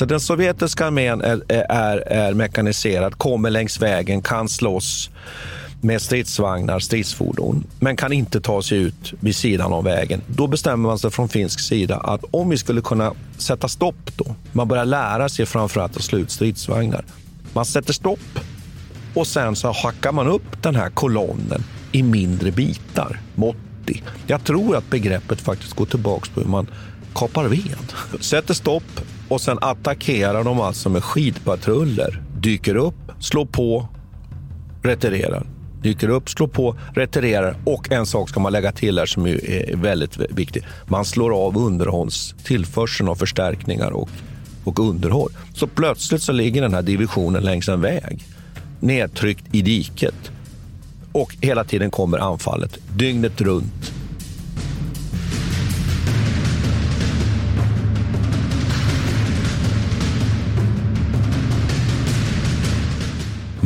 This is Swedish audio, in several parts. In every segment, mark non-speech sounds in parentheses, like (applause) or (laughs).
Så den sovjetiska armén är, är, är mekaniserad, kommer längs vägen, kan slåss med stridsvagnar, stridsfordon, men kan inte ta sig ut vid sidan av vägen. Då bestämmer man sig från finsk sida att om vi skulle kunna sätta stopp då, man börjar lära sig framförallt att slå ut stridsvagnar. Man sätter stopp och sen så hackar man upp den här kolonnen i mindre bitar, Motti. Jag tror att begreppet faktiskt går tillbaka på hur man kapar ved. Sätter stopp och sen attackerar de alltså med skidpatruller. Dyker upp, slår på, retirerar. Dyker upp, slår på, retirerar och en sak ska man lägga till här som är väldigt viktig. Man slår av underhållstillförseln av förstärkningar och, och underhåll. Så plötsligt så ligger den här divisionen längs en väg nedtryckt i diket och hela tiden kommer anfallet dygnet runt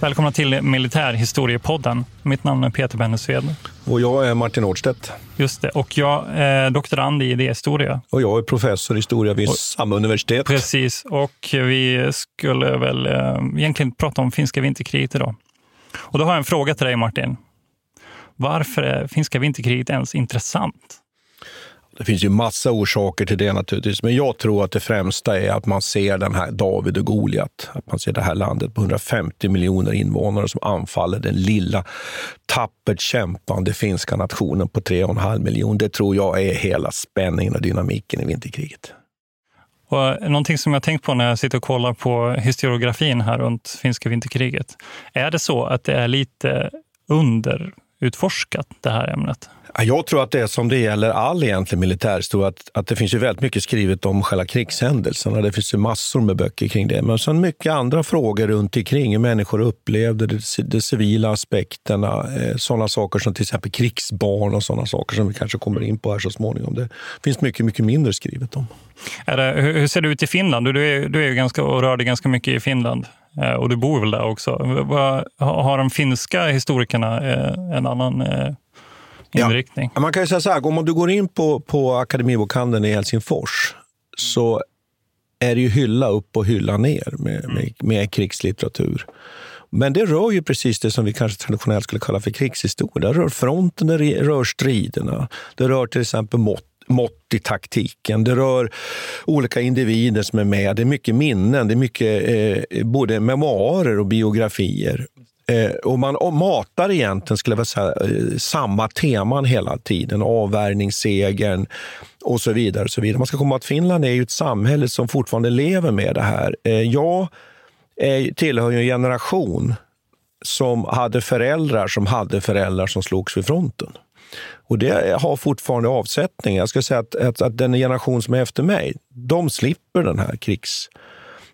Välkomna till Militärhistoriepodden. Mitt namn är Peter Bennesved. Och jag är Martin Årdstedt. Just det. Och jag är doktorand i idéhistoria. Och jag är professor i historia vid och, samma universitet. Precis. Och vi skulle väl äh, egentligen prata om finska vinterkriget idag. Och då har jag en fråga till dig Martin. Varför är finska vinterkriget ens intressant? Det finns ju massa orsaker till det naturligtvis, men jag tror att det främsta är att man ser den här David och Goliat. Att man ser det här landet på 150 miljoner invånare som anfaller den lilla, tappert kämpande finska nationen på 3,5 miljoner. Det tror jag är hela spänningen och dynamiken i vinterkriget. Och eh, någonting som jag tänkt på när jag sitter och kollar på historiografin här runt finska vinterkriget. Är det så att det är lite underutforskat, det här ämnet? Jag tror att det är som det gäller all egentlig militärhistoria, att, att det finns ju väldigt mycket skrivet om själva krigshändelserna. Det finns ju massor med böcker kring det. Men sen mycket andra frågor runt omkring, hur människor upplevde det, de civila aspekterna, eh, sådana saker som till exempel krigsbarn och sådana saker som vi kanske kommer in på här så småningom. Det finns mycket, mycket mindre skrivet om. Är det, hur ser det ut i Finland? Du är, du är ganska, och rör dig ganska mycket i Finland. Eh, och du bor väl där också. Har de finska historikerna eh, en annan inriktning. Ja. Man kan ju säga så här, om du går in på, på Akademibokhandeln i Helsingfors så är det ju hylla upp och hylla ner med, med, mm. med krigslitteratur. Men det rör ju precis det som vi kanske traditionellt skulle kalla för krigshistoria. Det rör fronten, det rör striderna. Det rör till exempel mått mått i taktiken. Det rör olika individer som är med. Det är mycket minnen, det är mycket eh, både memoarer och biografier. Eh, och man matar egentligen, skulle jag säga, eh, samma teman hela tiden. Avvärjningssegern och så vidare. Och så vidare. Man ska komma att Finland är ju ett samhälle som fortfarande lever med det här. Eh, jag tillhör ju en generation som hade föräldrar som hade föräldrar som slogs vid fronten. Och det har fortfarande avsättning. Jag ska säga att, att, att den generation som är efter mig, de slipper den här krigs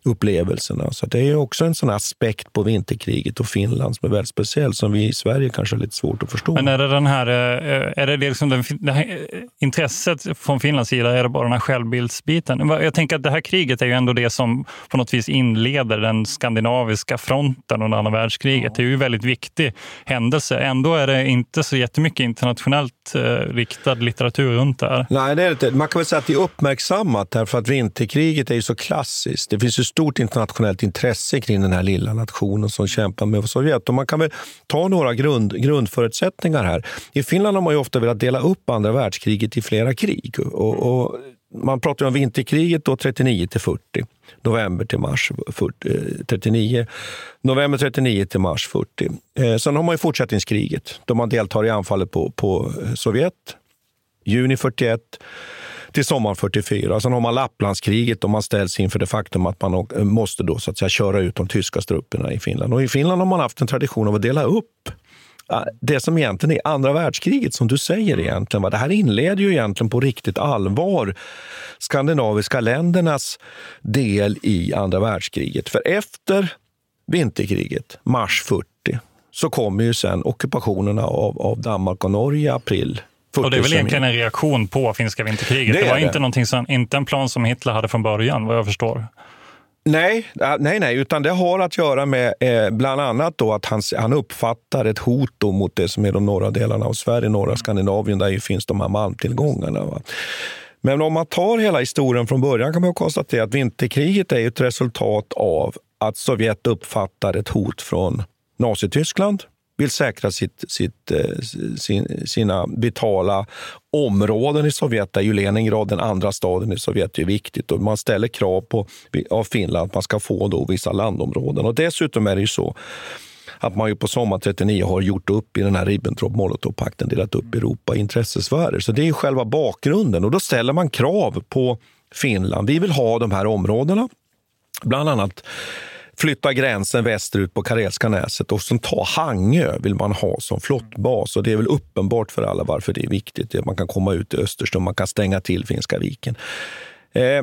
upplevelserna. Så det är också en sån aspekt på vinterkriget och Finland som är väldigt speciell, som vi i Sverige kanske har lite svårt att förstå. Men är det, den här, eh, är det liksom den, det här intresset från Finlands sida, är det bara den här självbildsbiten? Jag tänker att det här kriget är ju ändå det som på något vis inleder den skandinaviska fronten under andra världskriget. Det är ju en väldigt viktig händelse. Ändå är det inte så jättemycket internationellt eh, riktad litteratur runt det här. Nej, det är det Man kan väl säga att det är uppmärksammat därför att vinterkriget är ju så klassiskt. Det finns ju stort internationellt intresse kring den här lilla nationen som kämpar med Sovjet. Och man kan väl ta några grund, grundförutsättningar här. I Finland har man ju ofta velat dela upp andra världskriget i flera krig. Och, och man pratar om vinterkriget då 39 till 40, november till mars 40, 39, eh, november 39 till mars 40. Eh, sen har man ju fortsättningskriget då man deltar i anfallet på, på eh, Sovjet, juni 41 till sommaren 44. Sen har man Lapplandskriget och man ställs inför det faktum att man eh, måste då, så att säga, köra ut de tyska strupperna i Finland. Och I Finland har man haft en tradition av att dela upp eh, det som egentligen är andra världskriget, som du säger egentligen. Det här inleder ju egentligen på riktigt allvar skandinaviska ländernas del i andra världskriget. För efter vinterkriget, mars 40, så kommer ju sen ockupationerna av, av Danmark och Norge i april och det är väl egentligen en reaktion på finska vinterkriget. Det, det var inte, någonting som, inte en plan som Hitler hade från början, vad jag förstår. Nej, nej, nej, utan det har att göra med eh, bland annat då att han, han uppfattar ett hot mot det som är de norra delarna av Sverige, norra Skandinavien, där ju finns de här malmtillgångarna. Va? Men om man tar hela historien från början kan man konstatera att vinterkriget är ett resultat av att Sovjet uppfattar ett hot från Nazityskland vill säkra sitt, sitt, eh, sin, sina vitala områden i Sovjet, där ju Leningrad, den andra staden i Sovjet, är viktigt. Och man ställer krav på av Finland att man ska få då vissa landområden. Och dessutom är det ju så att man ju på sommaren 39 har gjort upp i den här Ribbentrop-Molotov-pakten, delat upp Europa i intressesfärer. Så det är ju själva bakgrunden. Och då ställer man krav på Finland. Vi vill ha de här områdena. Bland annat flytta gränsen västerut på Karelska näset och sen ta Hangö vill man ha som flottbas. Och det är väl uppenbart för alla varför det är viktigt. Man kan komma ut i Östersjön, man kan stänga till Finska viken. Eh,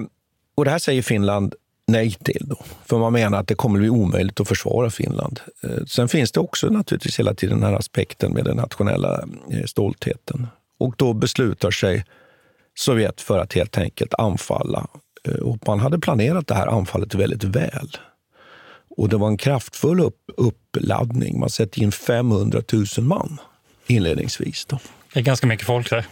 och det här säger Finland nej till. Då, för man menar att det kommer bli omöjligt att försvara Finland. Eh, sen finns det också naturligtvis hela tiden den här aspekten med den nationella eh, stoltheten. Och då beslutar sig Sovjet för att helt enkelt anfalla. Eh, och man hade planerat det här anfallet väldigt väl. Och det var en kraftfull upp, uppladdning. Man sätter in 500 000 man inledningsvis. Då. Det är ganska mycket folk där.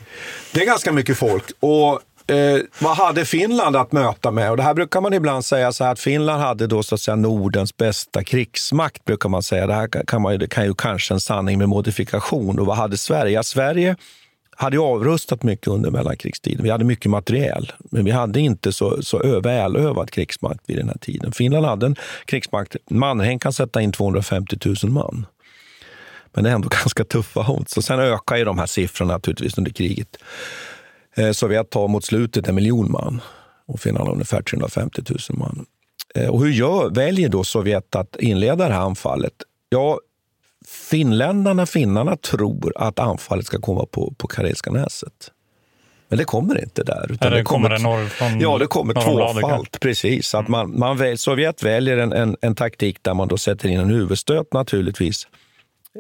Det är ganska mycket folk. Och eh, vad hade Finland att möta med? Och det här brukar man ibland säga så här att Finland hade då så att säga Nordens bästa krigsmakt. brukar man säga. Det här kan, man, det kan ju kanske en sanning med modifikation. Och vad hade Sverige? Ja, Sverige hade ju avrustat mycket under mellankrigstiden. Vi hade mycket materiel, men vi hade inte så, så välövad krigsmakt vid den här tiden. Finland hade en krigsmakt. Mannerheim kan sätta in 250 000 man. Men det är ändå (laughs) ganska tuffa hot. Så sen ökar ju de här siffrorna naturligtvis under kriget. Eh, Sovjet tar mot slutet en miljon man och Finland har ungefär 350 000 man. Eh, och hur gör, väljer då Sovjet att inleda det här anfallet? Ja, finländarna, finnarna tror att anfallet ska komma på, på Karelska näset. Men det kommer inte där. Utan det, det kommer, kommer norr från, ja, det kommer tvåfalt. Precis. Att man, man väl, Sovjet väljer en, en, en, taktik där man då sätter in en huvudstöt naturligtvis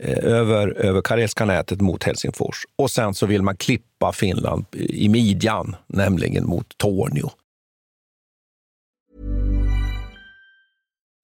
eh, över, över Karelska nätet mot Helsingfors. Och sen så vill man klippa Finland i midjan, nämligen mot Tornio.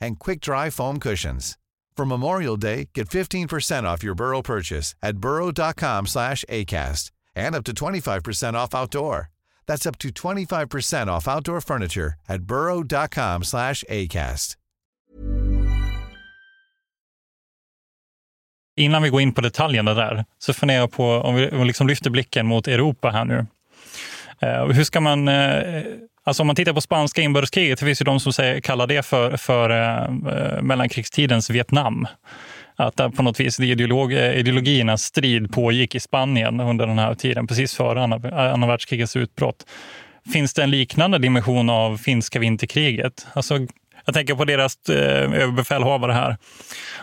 and quick-dry foam cushions. For Memorial Day, get 15% off your Burrow purchase at burrow.com slash ACAST and up to 25% off outdoor. That's up to 25% off outdoor furniture at burrow.com slash ACAST. Innan vi går in på detaljerna där så funderar jag på om vi liksom lyfter blicken mot Europa här nu. Uh, hur ska man uh, Alltså om man tittar på spanska inbördeskriget, det finns ju de som säger, kallar det för, för eh, eh mellankrigstidens Vietnam. Att där på något vis ideolog, eh, ideologiernas strid pågick i Spanien under den här tiden, precis före andra, andra världskrigets utbrott. Finns det en liknande dimension av finska vinterkriget? Alltså, Jag tänker på deras eh, överbefälhavare här,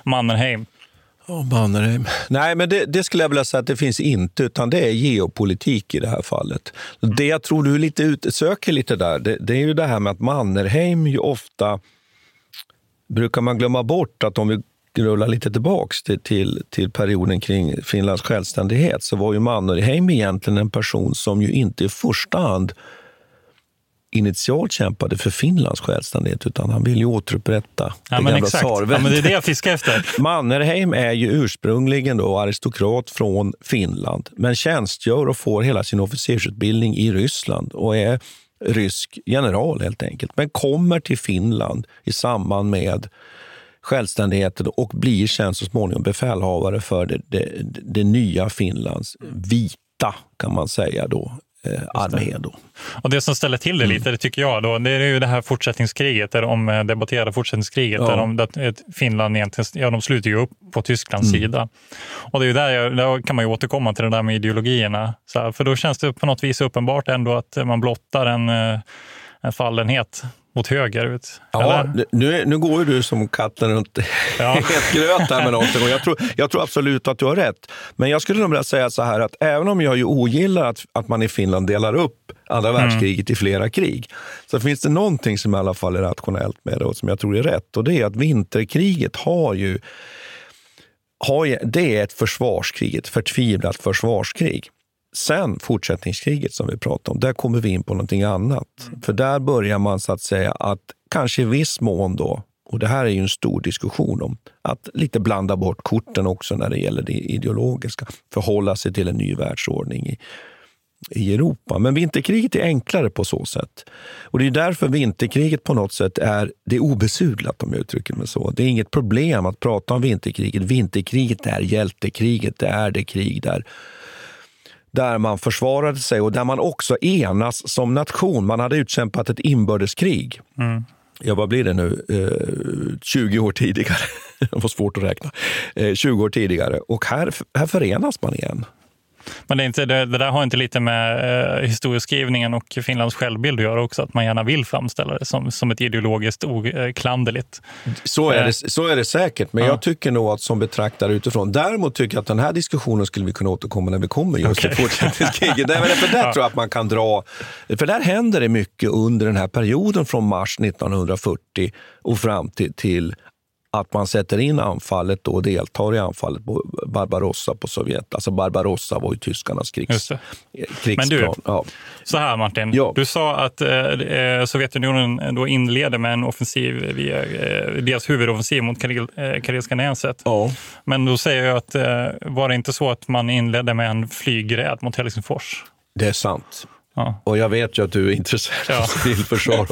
Mannerheim. Oh, Mannerheim. Nej, men det, det, skulle jag vilja säga att det finns inte, utan det är geopolitik i det här fallet. Det jag tror du lite ut, söker lite där, det, det, är ju det här med att Mannerheim ju ofta brukar man glömma bort att om vi rullar lite tillbaks till, till, till perioden kring Finlands självständighet så var ju Mannerheim egentligen en person som ju inte i första hand initialt kämpade för Finlands självständighet, utan han ville ju återupprätta ja, det gamla exakt. Ja, det är det jag fiskar efter. (laughs) Mannerheim är ju ursprungligen då aristokrat från Finland, men tjänstgör och får hela sin officersutbildning i Ryssland och är rysk general helt enkelt, men kommer till Finland i samband med självständigheten och blir sen så småningom befälhavare för det, det, det nya Finlands vita, kan man säga då, eh, armé. Då. Och det som ställer till det mm. lite, det tycker jag, då, det är ju det här fortsättningskriget, där de eh, debatterade fortsättningskriget, ja. där, de, där Finland egentligen, ja, de sluter ju upp på Tysklands mm. sida. Och det är ju där, jag, där kan man ju återkomma till det där med ideologierna, här, för då känns det på något vis uppenbart ändå att man blottar en, eh, en fallenhet mot höger. Vet. Ja, nu, nu går ju du som katten runt (laughs) ja. het gröt här med någonting. Och jag, tror, jag tror absolut att du har rätt. Men jag skulle nog vilja säga så här att även om jag ju ogillar att, att man i Finland delar upp andra mm. världskriget i flera krig, så finns det någonting som i alla fall är rationellt med det och som jag tror är rätt. Och det är att vinterkriget har ju har, det är ett försvarskrig, ett förtvivlat försvarskrig. Sen fortsättningskriget som vi pratade om, där kommer vi in på någonting annat. Mm. För där börjar man så att säga att kanske i viss mån då, och det här är ju en stor diskussion om, att lite blanda bort korten också när det gäller det ideologiska. Förhålla sig till en ny världsordning i, i Europa. Men vinterkriget är enklare på så sätt. Och Det är därför vinterkriget på något sätt är, det är obesudlat om jag uttrycker mig så. Det är inget problem att prata om vinterkriget. Vinterkriget är hjältekriget. Det är det krig där där man försvarade sig och där man också enas som nation. Man hade utkämpat ett inbördeskrig. Mm. Ja, vad blir det nu? Eh, 20 år tidigare. (laughs) det var svårt att räkna. Eh, 20 år tidigare. Och här, här förenas man igen. Men det, är inte, det, det, där har inte lite med eh, historieskrivningen och Finlands självbild att göra också? Att man gärna vill framställa det som, som ett ideologiskt oklanderligt? Så är, det, så är det säkert, men ja. jag tycker nog att som betraktare utifrån. Däremot tycker jag att den här diskussionen skulle vi kunna återkomma när vi kommer just okay. till fortsättningskriget. för (laughs) där ja. tror jag att man kan dra... För där händer det mycket under den här perioden från mars 1940 och fram till, till att man sätter in anfallet och deltar i anfallet på Barbarossa på Sovjet. Alltså Barbarossa var ju tyskarnas krigs, krigsplan. Men du, ja. så här Martin. Ja. Du sa att eh, eh Sovjetunionen då inleder med en offensiv, via, eh, deras huvudoffensiv mot Karel, eh, Karelska näset. Ja. Men då säger jag att eh, var det inte så att man inledde med en flygräd mot Helsingfors? Det är sant. Ja. Och jag vet ju att du är intresserad av civilförsvar och,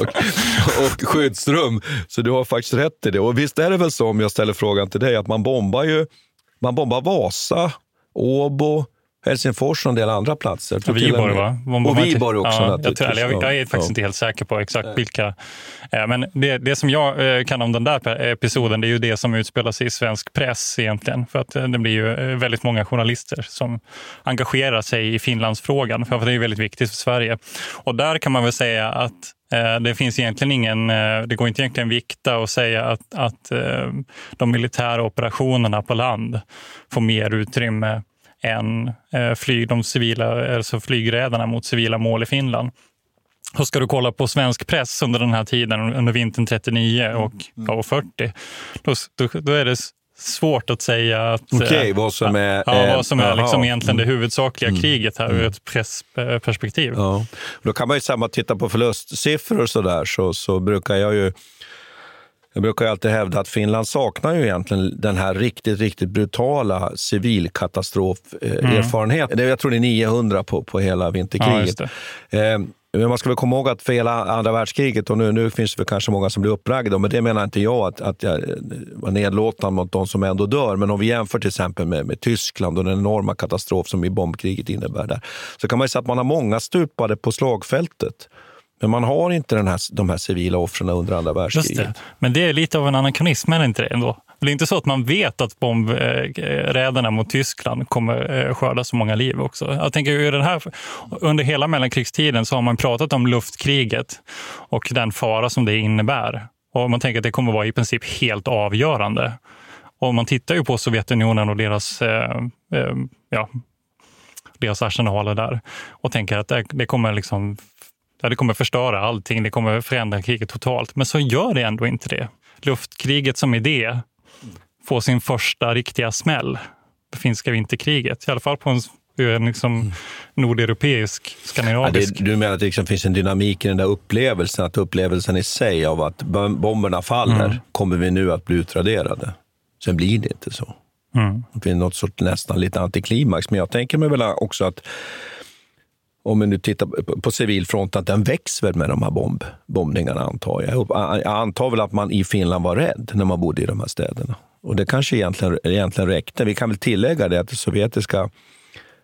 och skyddsrum, så du har faktiskt rätt i det. Och visst är det väl så, om jag ställer frågan till dig, att man bombar ju man bombar Vasa, Åbo, Helsingfors och en del andra platser. Ja, Viborg, va? Och Viborg också ja, jag, tror, jag, jag, är faktiskt inte helt säker på exakt vilka. Eh, men det, det som jag eh, kan om den där episoden, det är ju det som utspelar sig i svensk press egentligen. För att eh, det blir ju väldigt många journalister som engagerar sig i Finlandsfrågan, för det är väldigt viktigt för Sverige. Och där kan man väl säga att det finns egentligen ingen, det går inte egentligen vikta och säga att, att de militära operationerna på land får mer utrymme än eh, flyg, de civila, alltså flygrädarna mot civila mål i Finland. Och ska du kolla på svensk press under den här tiden, under vintern 39 och, mm. och 40, då, då, då är det svårt att säga att, okay, vad som är, ja, vad som är liksom egentligen det mm. huvudsakliga mm. kriget här ur mm. ett pressperspektiv. Ja. Då kan man ju samma titta på förlustsiffror och så där, så, så brukar jag ju jag brukar alltid hävda att Finland saknar ju egentligen den här riktigt, riktigt brutala civilkatastroferfarenheten. Mm. Jag tror det är 900 på, på hela vinterkriget. Ja, eh, men man ska väl komma ihåg att för hela andra världskriget, och nu, nu finns det kanske många som blir uppragda, men det menar inte jag att, att jag var nedlåtande mot de som ändå dör. Men om vi jämför till exempel med, med Tyskland och den enorma katastrof som i bombkriget innebär där, så kan man säga att man har många stupade på slagfältet. Men man har inte den här, de här civila offren under andra världskriget. Det. Men det är lite av en anakronism, är det inte det ändå? Det är inte så att man vet att bombräderna mot Tyskland kommer eh, skörda så många liv också. Jag tänker, den här, under hela mellankrigstiden så har man pratat om luftkriget och den fara som det innebär. Och man tänker att det kommer vara i princip helt avgörande. Och man tittar ju på Sovjetunionen och deras, eh, eh, ja, deras arsenaler där och tänker att det, det kommer liksom Ja, det kommer förstöra allting, det kommer förändra kriget totalt. Men så gör det ändå inte det. Luftkriget som idé får sin första riktiga smäll. Det finska vinterkriget, i alla fall på en, en liksom mm. nordeuropeisk, skandinavisk. Ja, det, du menar att det liksom finns en dynamik i den där upplevelsen, att upplevelsen i sig av att bomberna faller, mm. kommer vi nu att bli utraderade? Sen blir det inte så. Mm. Det finns något sorts nästan lite antiklimax, men jag tänker mig väl också att om vi nu tittar på civilfronten, att den växer med de här bomb, bombningarna antar jag. Jag antar väl att man i Finland var rädd när man bodde i de här städerna. Och det kanske egentligen, egentligen räckte. Vi kan väl tillägga det att det sovjetiska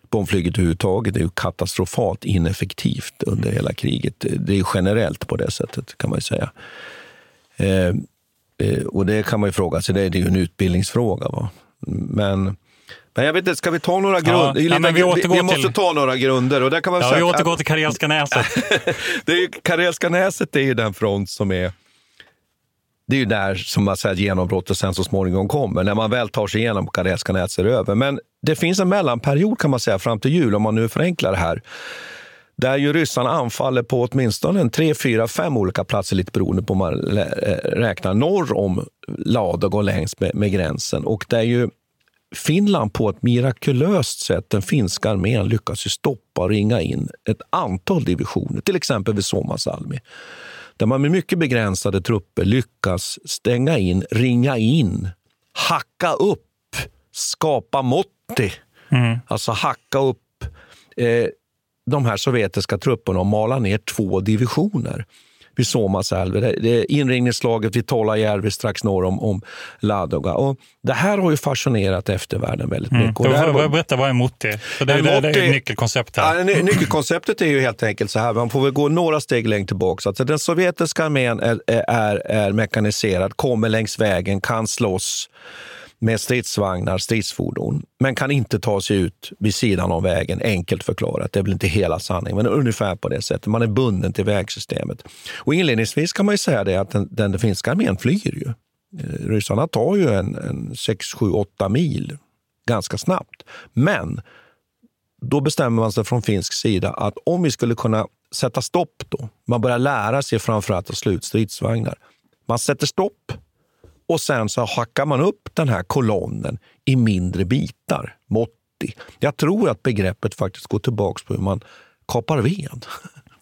bombflyget överhuvudtaget är ju katastrofalt ineffektivt under hela kriget. Det är generellt på det sättet kan man ju säga. Eh, eh, och det kan man ju fråga sig, det är ju en utbildningsfråga. Va? Men men jag vet inte, ska vi ta några grunder? Ja, ja, vi, vi, vi måste till... ta några grunder. Och där kan man ja, säga vi återgår till Karelska näset. (laughs) det är, Karelska näset är ju den front som är... Det är ju där som man säger genombrottet sen så småningom kommer. När man väl tar sig igenom Karelska näset är över. Men det finns en mellanperiod kan man säga fram till jul, om man nu förenklar det här. Där ju ryssarna anfaller på åtminstone en tre, fyra, fem olika platser, lite beroende på om man räknar, norr om Ladog och längs med, med gränsen. Och där ju Finland på ett mirakulöst sätt, den finska armén, lyckas ju stoppa och ringa in ett antal divisioner, till exempel vid Suomasalmi. Där man med mycket begränsade trupper lyckas stänga in, ringa in, hacka upp, skapa motti. Mm. Alltså hacka upp eh, de här sovjetiska trupperna och mala ner två divisioner vid Suomasalve. Det är inringningsslaget vid Tolajärvi strax norr om, om Ladoga. Och det här har ju fascinerat eftervärlden väldigt mm. mycket. Mm. Och var, berätta, vad är Mutti? För det, det, det är nyckelkonceptet. Ja, nyckelkonceptet är ju helt enkelt så här, man får väl gå några steg längre tillbaka. Alltså, den sovjetiska armén är, är, är mekaniserad, kommer längs vägen, kan slåss med stridsvagnar, stridsfordon, men kan inte ta sig ut vid sidan av vägen, enkelt förklarat. Det är väl inte hela sanningen, men ungefär på det sättet. Man är bunden till vägsystemet. Och inledningsvis kan man ju säga det att den, den, finska armén flyr ju. Eh, ryssarna tar ju en, en 6, 7, 8 mil ganska snabbt. Men då bestämmer man sig från finsk sida att om vi skulle kunna sätta stopp då, man börjar lära sig framförallt att slå ut stridsvagnar. Man sätter stopp och sen så hackar man upp den här kolonnen i mindre bitar, motti. Jag tror att begreppet faktiskt går tillbaka på hur man kapar ved.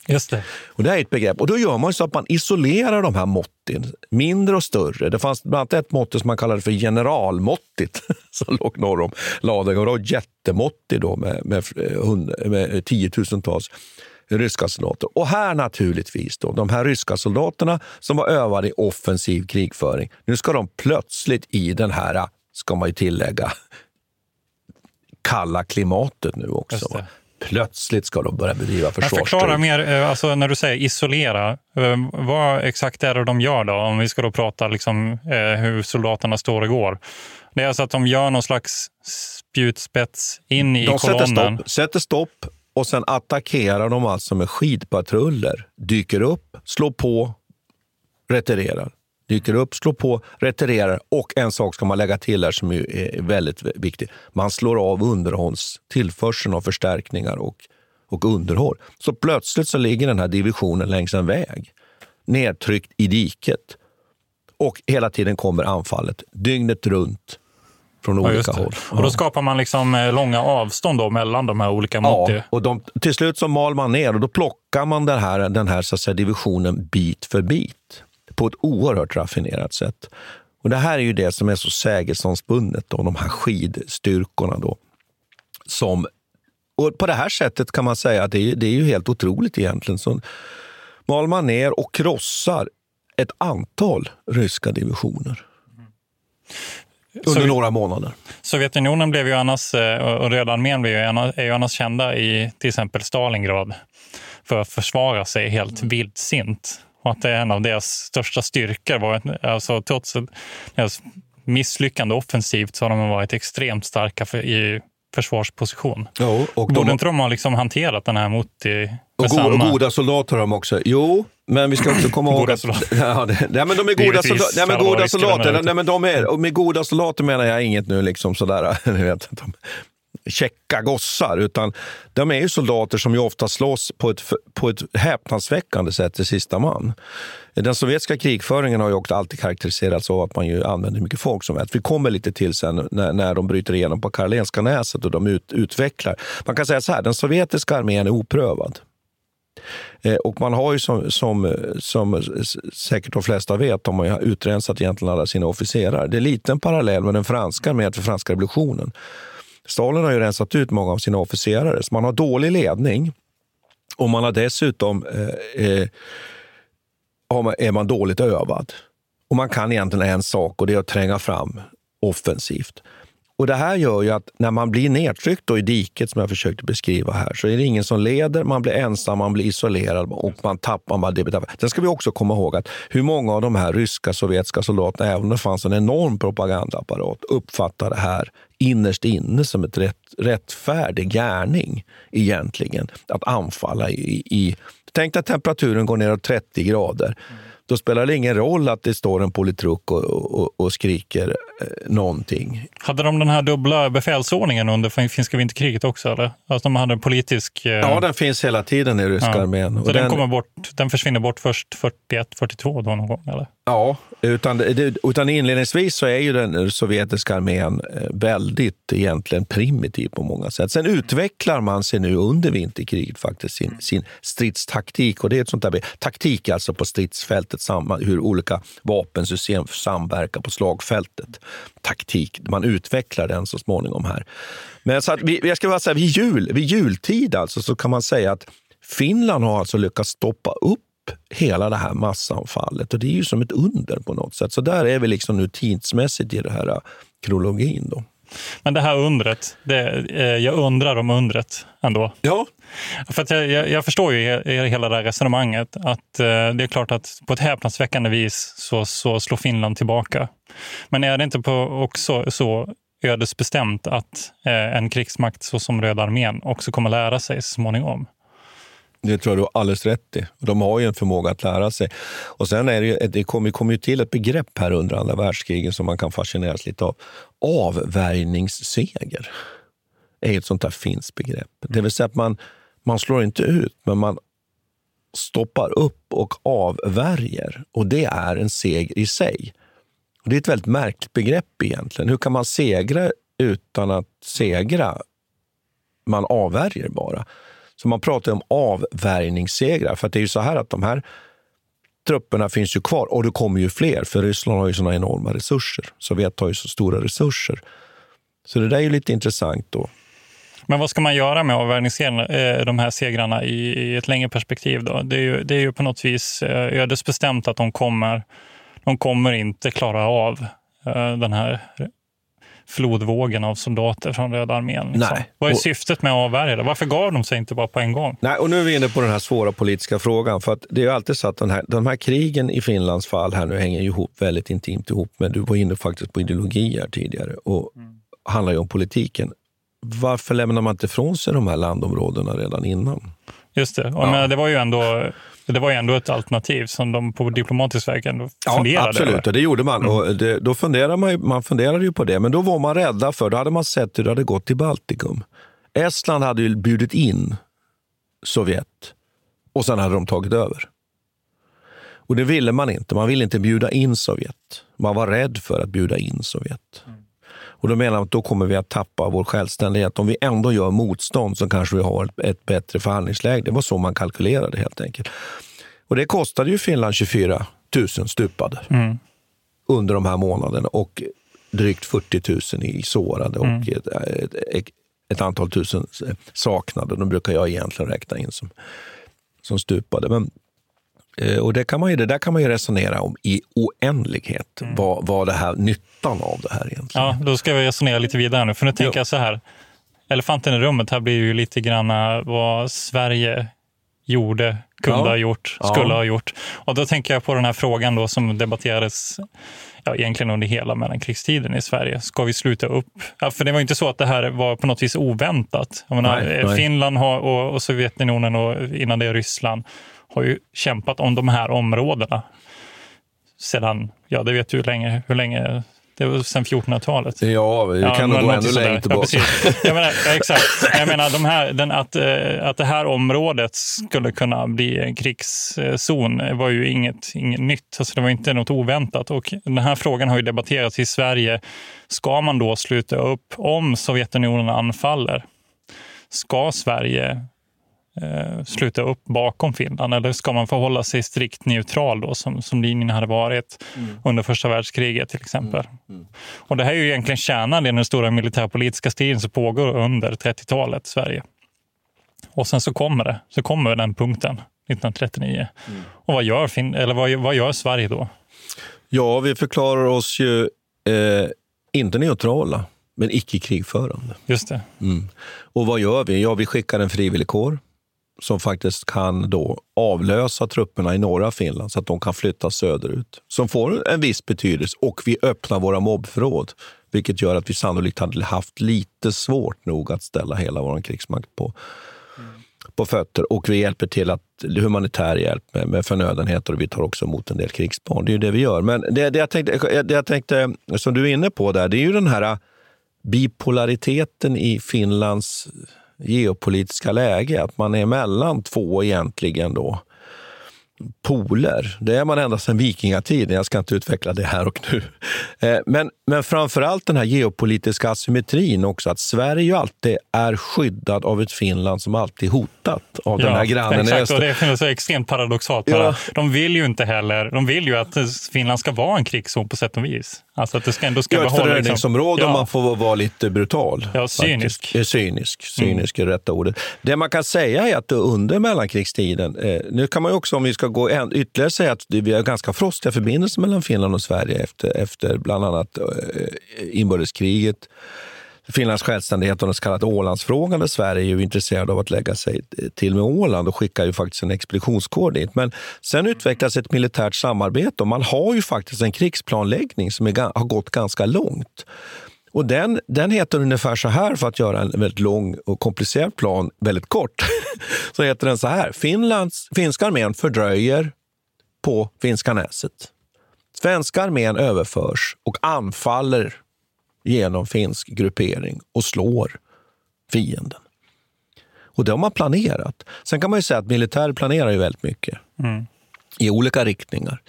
Just det. Och det är ett begrepp. Och då gör man så att man isolerar de här måtten, mindre och större. Det fanns bland annat ett mått som man kallade för generalmåttigt (laughs) som låg norr om Ladugård. Och då jättemåttig då med, med, med tiotusentals ryska soldater. Och här naturligtvis, då, de här ryska soldaterna som var övade i offensiv krigföring, nu ska de plötsligt i den här, ska man ju tillägga, kalla klimatet nu också. Plötsligt ska de börja bedriva försvarsstrid. Förklara mer, eh, alltså när du säger isolera, eh, vad exakt är det de gör då? Om vi ska då prata liksom, eh, hur soldaterna står och går. Det är alltså att de gör någon slags spjutspets in i de kolonnen. Sätter stopp, sätter stopp och sen attackerar de alltså med skidpatruller. Dyker upp, slår på, retirerar. Dyker upp, slår på, retirerar. Och en sak ska man lägga till här som är väldigt viktig. Man slår av underhållstillförseln av förstärkningar och, och underhåll. Så plötsligt så ligger den här divisionen längs en väg, nedtryckt i diket. Och hela tiden kommer anfallet, dygnet runt från olika håll. Och då skapar man liksom eh, långa avstånd då mellan de här olika måtten? Ja, och de, till slut så mal man ner och då plockar man den här, den här så säga, divisionen bit för bit på ett oerhört raffinerat sätt. Och Det här är ju det som är så sägesomspunnet, de här skidstyrkorna. Då, som, och på det här sättet kan man säga att det är, det är ju helt otroligt egentligen. Så mal man ner och krossar ett antal ryska divisioner. Under några månader. Sovjetunionen blev ju annars, eh, och röda armén är ju annars kända i till exempel Stalingrad för att försvara sig helt mm. vildsint. Och att det är en av deras största styrkor. Var, alltså, trots deras misslyckande offensivt så har de varit extremt starka för, i försvarsposition. Jo, och Borde de... inte de ha liksom hanterat den här mot i Och go goda soldater har de också. Jo, men vi ska också komma ihåg Goda att... soldater. (laughs) Ja, nej, men de är goda, soldater, nej, men goda soldater. Nej, de är, och med goda soldater menar jag inget nu liksom sådär, (laughs) ni vet, de, checka gossar, utan de är ju soldater som ju ofta slåss på ett, på ett häpnadsväckande sätt till sista man. Den sovjetiska krigföringen har ju också alltid karaktäriserats av att man ju använder mycket folk som vet. Vi kommer lite till sen när, när de bryter igenom på Karolinska näset och de ut, utvecklar. Man kan säga så här, den sovjetiska armén är oprövad. Eh, och man har ju som, som, som säkert de flesta vet, de har ju utrensat egentligen alla sina officerare. Det är lite en parallell med den franska armén för franska revolutionen. Stalin har ju rensat ut många av sina officerare, så man har dålig ledning. Och man har dessutom eh, eh, man, är man dåligt övad. Och man kan egentligen en sak och det är att tränga fram offensivt. Och Det här gör ju att när man blir nedtryckt då i diket som jag försökte beskriva här så är det ingen som leder, man blir ensam, man blir isolerad och man tappar. Man det. Sen ska vi också komma ihåg att hur många av de här ryska, sovjetiska soldaterna, även om det fanns en enorm propagandaapparat, uppfattar det här innerst inne som ett rätt, rättfärdig gärning egentligen. Att anfalla i, i... Tänk dig att temperaturen går ner 30 grader. Då spelar det ingen roll att det står en politruk och, och, och skriker eh, någonting. Hade de den här dubbla befälsordningen under finska vinterkriget också? Eller? Alltså de hade en politisk... eh, Ja, den finns hela tiden i ryska Ja. armén. Så Och den, kommer bort, den försvinner bort först 41, 42 då någon gång? Eller? Ja, utan, utan inledningsvis så är ju den sovjetiska armén eh, väldigt egentligen primitiv på många sätt. Sen utvecklar man sig nu under vinterkriget faktiskt sin, sin stridstaktik. Och det är ett sånt där, taktik alltså på stridsfältet, hur olika vapensystem samverkar på slagfältet. Taktik, man utvecklar den så småningom här. Men så att vi, jag ska bara säga, vid, jul, vid jultid alltså, så kan man säga att Finland har alltså lyckats stoppa upp hela det här massanfallet och det är ju som ett under på något sätt. Så där är vi liksom nu tidsmässigt i det här äh, kronologin. Då. Men det här undret, det, eh, jag undrar om undret ändå. Ja. För jag, jag, förstår ju he- hela det här resonemanget. Att eh, Det är klart att på ett häpnadsväckande vis så, så slår Finland tillbaka. Men är det inte på också så ödesbestämt att eh, en krigsmakt så som Röda armén också kommer lära sig så småningom? Det tror jag du har alldeles rätt i. De har ju en förmåga att lära sig. Och sen är det, det kommer, kommer ju till ett begrepp här under andra världskriget som man kan fascineras lite av. Avvärjningsseger är ett sånt där finskt begrepp. Det vill säga att man, man slår inte ut, men man stoppar upp och avvärjer. Och det är en seger i sig. Och det är ett väldigt märkligt begrepp egentligen. Hur kan man segra utan att segra? Man avvärjer bara. Så man pratar om avvärjningssegrar. För att det är ju så här att de här trupperna finns ju kvar och det kommer ju fler. För Ryssland har ju såna enorma resurser. Sovjet har ju så stora resurser. Så det där är ju lite intressant då. Men vad ska man göra med eh, de här segrarna i, ett längre perspektiv? Då? Det, är ju, det är ju på något vis eh, ödesbestämt att de kommer, de kommer inte klara av eh, den här flodvågen av soldater från Röda armén. Liksom. Nej. Vad är Och- syftet med att avvärja det? Varför gav de sig inte bara på en gång? Nej, och nu är vi inne på den här svåra politiska frågan. För att det är ju alltid så att den här, de här krigen i Finlands fall här nu hänger ihop väldigt intimt ihop med, du var inne faktiskt på ideologi här tidigare och handlar ju om politiken. Varför lämnar man inte ifrån sig de här landområdena redan innan? Just det. Och, men det, var ju ändå, det var ju ändå ett alternativ som de på diplomatisk väg ändå funderade absolut, över. och det gjorde man. Och det, då funderar man, ju- man funderade ju på det, men då var man rädda för, då hade man sett hur det hade gått i Baltikum. Estland hade ju bjudit in Sovjet och sen hade de tagit över. Och det ville man inte. Man ville inte bjuda in Sovjet. Man var rädd för att bjuda in Sovjet. Och då menar man att då kommer vi att tappa vår självständighet. Om vi ändå gör motstånd så kanske vi har ett, bättre förhandlingsläge. Det var så man kalkylerade helt enkelt. Och det kostade ju Finland 24 000 stupade Mm. under de här månaderna och drygt 40 000 i sårade och ett, ett, ett, ett antal tusen saknade. De brukar jag egentligen räkna in som, som stupade. Men, och det, kan man ju, det där kan man ju resonera om i oändlighet. Vad, vad det här, nyttan av det här egentligen. Ja, då ska vi resonera lite vidare nu. För nu tänker Ja. jag så här. Elefanten i rummet här blir ju lite grann äh, vad Sverige gjorde, kunde Ja. ha gjort, Ja. skulle ha gjort. Och då tänker jag på den här frågan då som debatterades ja, egentligen under hela mellankrigstiden i Sverige. Ska vi sluta upp? Ja, för det var inte så att det här var på något vis oväntat. Jag menar, Nej, nej. Finland har, och, och Sovjetunionen och innan det Ryssland har ju kämpat om de här områdena sedan, ja det vet du hur länge, hur länge det var sedan 1400-talet. Ja, vi kan nog gå ännu längre tillbaka. Ja, jag menar, exakt. Jag menar de här, den, att, eh, att det här området skulle kunna bli en krigszon var ju inget, inget nytt. Alltså det var inte något oväntat. Och den här frågan har ju debatterats i Sverige. Ska man då sluta upp om Sovjetunionen anfaller? Ska Sverige eh, sluta upp bakom Finland eller ska man förhålla sig strikt neutral då som, som linjen hade varit under första världskriget till exempel. Och det här är ju egentligen kärnan i den stora militärpolitiska striden som pågår under 30-talet i Sverige. Och sen så kommer det, så kommer den punkten 1939. Och vad gör, fin- eller vad, vad gör Sverige då? Ja, vi förklarar oss ju eh, inte neutrala, men icke krigförande. Just det. Mm. Och vad gör vi? Ja, vi skickar en frivilligkår som faktiskt kan då avlösa trupperna i norra Finland så att de kan flytta söderut. Som får en viss betydelse. Och vi öppnar våra mobbförråd, vilket gör att vi sannolikt hade haft lite svårt nog att ställa hela vår krigsmakt på, på fötter. Och vi hjälper till att humanitär hjälp med, med förnödenheter och vi tar också emot en del krigsbarn. Det är ju det vi gör. Men det, det, jag tänkte, det jag tänkte, som du är inne på där, det är ju den här bipolariteten i Finlands geopolitiska läge. Att man är mellan två egentligen då poler. Det är man ända sedan vikingatiden. Jag ska inte utveckla det här och nu. (laughs) Eh, Men, men framför allt den här geopolitiska asymmetrin också. Att Sverige ju alltid är skyddad av ett Finland som alltid är hotat av den här grannen exakt, och det är så extremt paradoxalt. Ja. De vill ju inte heller, de vill ju att Finland ska vara en krigszon på sätt och vis. Alltså att det ska ändå ska Ja, ett behålla... liksom- Ja. man får vara lite brutal. Ja, cynisk. Eh, Cynisk, cynisk är rätta ordet. Det man kan säga är att under mellankrigstiden, eh, nu kan man ju också om vi ska gå än, ytterligare säga att vi har ganska frostiga förbindelser mellan Finland och Sverige efter, efter bland annat eh, inbördeskriget. Finlands självständighet och den så kallade Ålandsfrågan där Sverige är ju intresserad av att lägga sig eh, till med Åland och skickar ju faktiskt en expeditionskår dit. Men sen utvecklas ett militärt samarbete och man har ju faktiskt en krigsplanläggning som är, har gått ganska långt. Och den, den heter ungefär så här, för att göra en väldigt lång och komplicerad plan väldigt kort. (laughs) så heter den så här. Finlands, finska armén fördröjer på Finska näset. Svenska armén överförs och anfaller genom finsk gruppering och slår fienden. Och det har man planerat. Sen kan man ju säga att militär planerar ju väldigt mycket i olika riktningar.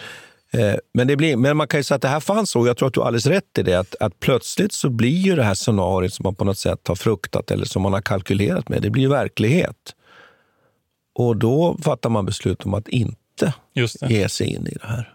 Eh, Men, det blir, men man kan ju säga att det här fanns och jag tror att du har alldeles rätt i det, att, att plötsligt så blir ju det här scenariot som man på något sätt har fruktat eller som man har kalkylerat med, det blir verklighet. Och då fattar man beslut om att inte ge sig in i det här.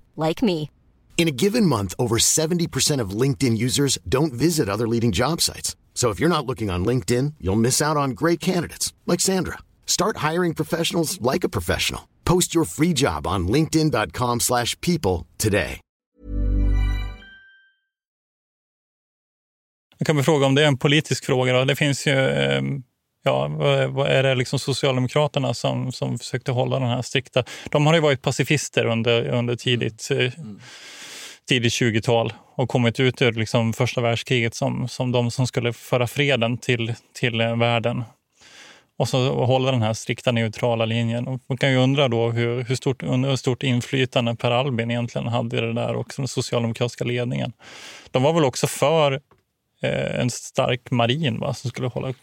like me. In a given month, over 70% of LinkedIn users don't visit other leading job sites. So if you're not looking on LinkedIn, you'll miss out on great candidates like Sandra. Start hiring professionals like a professional. Post your free job on linkedin.com/people slash people today. Jag kan väl fråga om det är en politisk fråga. Då. Det finns ju, eh, ja, är det liksom Socialdemokraterna som, som försökte hålla den här strikta... De har ju varit pacifister under, under tidigt, eh, tidigt 20-tal och kommit ut ur liksom första världskriget som, som de som skulle föra freden till, till eh, världen. och så hålla den här strikta neutrala linjen. Och man kan ju undra då hur, hur, stort, hur stort inflytande Per Albin egentligen hade i det där och den socialdemokratiska ledningen. De var väl också för eh, en stark marin va, som skulle hålla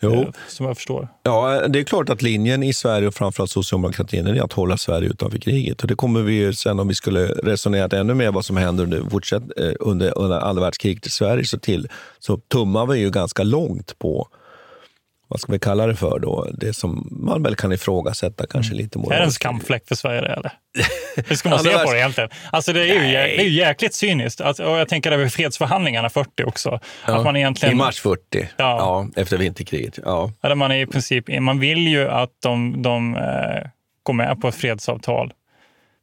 Jo. eh, som jag förstår. Ja, det är klart att linjen i Sverige och framförallt socialdemokratin är att hålla Sverige utanför kriget. Och det kommer vi ju sen om vi skulle resonera ännu mer vad som händer under, eh, under, under andra världskriget i Sverige så, till, så tummar vi ju ganska långt på vad ska vi kalla det för då? Det som man väl kan ifrågasätta kanske lite Är det en moraliskt. skamfläck för Sverige det, eller? (laughs) Hur ska man Ja, se på det egentligen? Alltså det är ju, det är ju jäkligt cyniskt. Alltså, och jag tänker över fredsförhandlingarna 40 också. Att man egentligen, I mars 40, Ja. ja. efter vinterkriget. Ja. Eller man är i princip, man vill ju att de, de eh, går med på ett fredsavtal.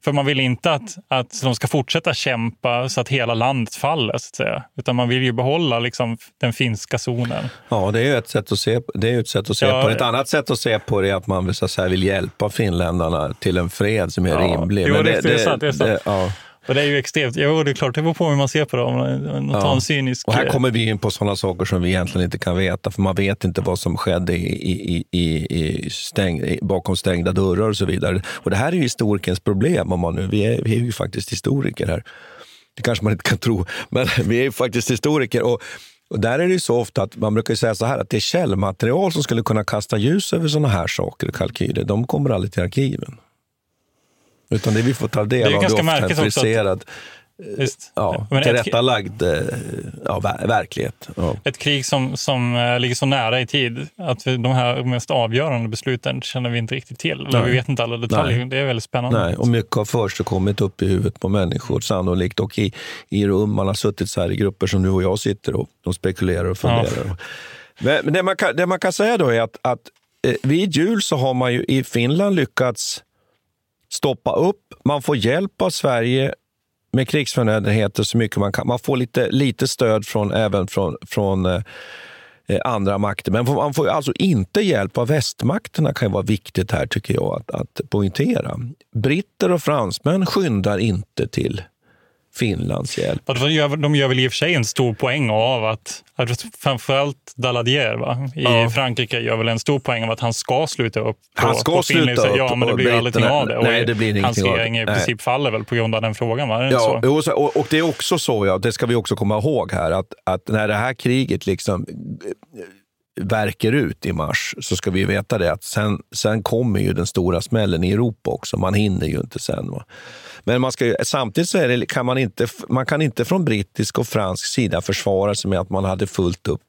För man vill inte att, att de ska fortsätta kämpa så att hela landet faller, så att säga. Utan man vill ju behålla liksom, den finska zonen. Ja, det är ju ett sätt att se, det är ett sätt att se Ja. på det. Ett annat sätt att se på det är att man vill, så att säga, vill hjälpa finländarna till en fred som är Ja. rimlig. Jo, Men det- det det är sant. ja. Och det är ju extremt, jo det är klart, det beror på hur man ser på det. Om man tar Ja. en cynisk... Och här kommer vi in på sådana saker som vi egentligen inte kan veta, för man vet inte vad som skedde i, i, i, i stäng, bakom stängda dörrar och så vidare. Och det här är ju historikens problem. Om man nu, vi, är, vi är ju faktiskt historiker här. Det kanske man inte kan tro, men (laughs) vi är ju faktiskt historiker. Och, och där är det ju så ofta att man brukar säga så här att det är källmaterial som skulle kunna kasta ljus över sådana här saker och kalkyler. De kommer aldrig till arkiven. Utan det vi får ta del av, det är att- friserad, Visst. ja, Men tillrättalagd eh, ja, ver- verklighet. Ja. ett krig som, som eh, ligger så nära i tid att de här mest avgörande besluten känner vi inte riktigt till. Eller vi vet inte alla detaljer. Nej. Det är väldigt spännande. Nej, och mycket har försigkommit upp i huvudet på människor sannolikt och i, i rum. Man har suttit så här i grupper som du och jag sitter och de spekulerar och funderar. Men, men det, man kan, det man kan säga då är att, att eh, vid jul så har man ju i Finland lyckats stoppa upp. Man får hjälp av Sverige med krigsförnödenheter så mycket man kan. Man får lite, lite stöd från, även från, från eh, eh, andra makter. Men man får alltså inte hjälp av västmakterna kan ju vara viktigt här tycker jag att, att poängtera. Britter och fransmän skyndar inte till Finlands hjälp. De, gör, de gör väl i och för sig en stor poäng av att, att framförallt Daladier va? i Ja. Frankrike gör väl en stor poäng av att han ska sluta upp. På, Han ska på sluta upp Ja, men det blir ju britterna- av det. Och nej, det blir Hans ingenting det. regering i Nej. princip faller väl på grund av den frågan. Va? Ja, så? och, och det är också så, ja, det ska vi också komma ihåg här, att, att när det här kriget liksom verkar ut i mars så ska vi veta det att sen, sen kommer ju den stora smällen i Europa också. Man hinner ju inte sen. Va? Men man ska, samtidigt så är det, kan man, inte, man kan inte från brittisk och fransk sida försvara sig med att man hade fullt upp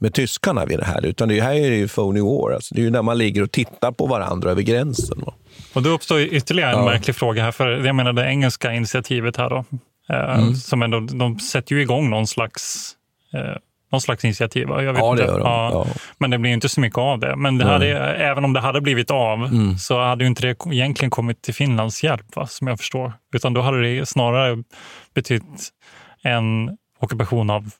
med tyskarna vid det här. Utan det här är ju phony war. Alltså, det är ju när man ligger och tittar på varandra över gränsen. Va? Och då uppstår ytterligare en Ja. märklig fråga här. För jag menar det engelska initiativet här då. Eh, Mm. som ändå, de sätter ju igång någon slags, eh, någon slags initiativ. Jag vet Ja, det inte. gör de. Ja. Men det blir inte så mycket av det. Men det hade, även om det hade blivit av Mm. så hade ju inte det egentligen kommit till Finlands hjälp, va? som jag förstår. Utan då hade det snarare betytt en ockupation av